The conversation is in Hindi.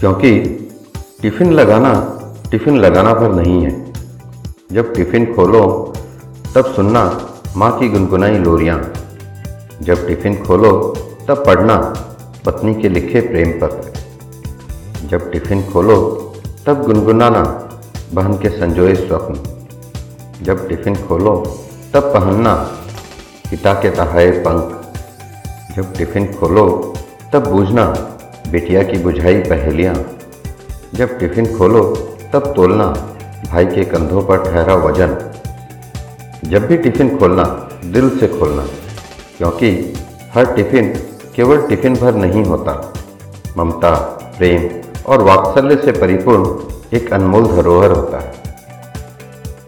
क्योंकि टिफ़िन लगाना टिफ़िन लगाना पर नहीं है। जब टिफ़िन खोलो, तब सुनना माँ की गुनगुनाई लोरियाँ। जब टिफ़िन खोलो, तब पढ़ना पत्नी के लिखे प्रेम पत्र जब टिफ़िन खोलो, तब गुनगुनाना बहन के संजोए स्वप्न। जब टिफ़िन खोलो, तब पहनना पिता के तहाए पंख। जब टिफ़िन खोलो, तब बूझना बिटिया की बुझाई पहेलियाँ। जब टिफ़िन खोलो, तब तोलना, भाई के कंधों पर ठहरा वज़न। जब भी टिफ़िन खोलना, दिल से खोलना, क्योंकि हर टिफ़िन केवल टिफ़िन भर नहीं होता। ममता, प्रेम और वात्सल्य से परिपूर्ण एक अनमोल धरोहर होता है।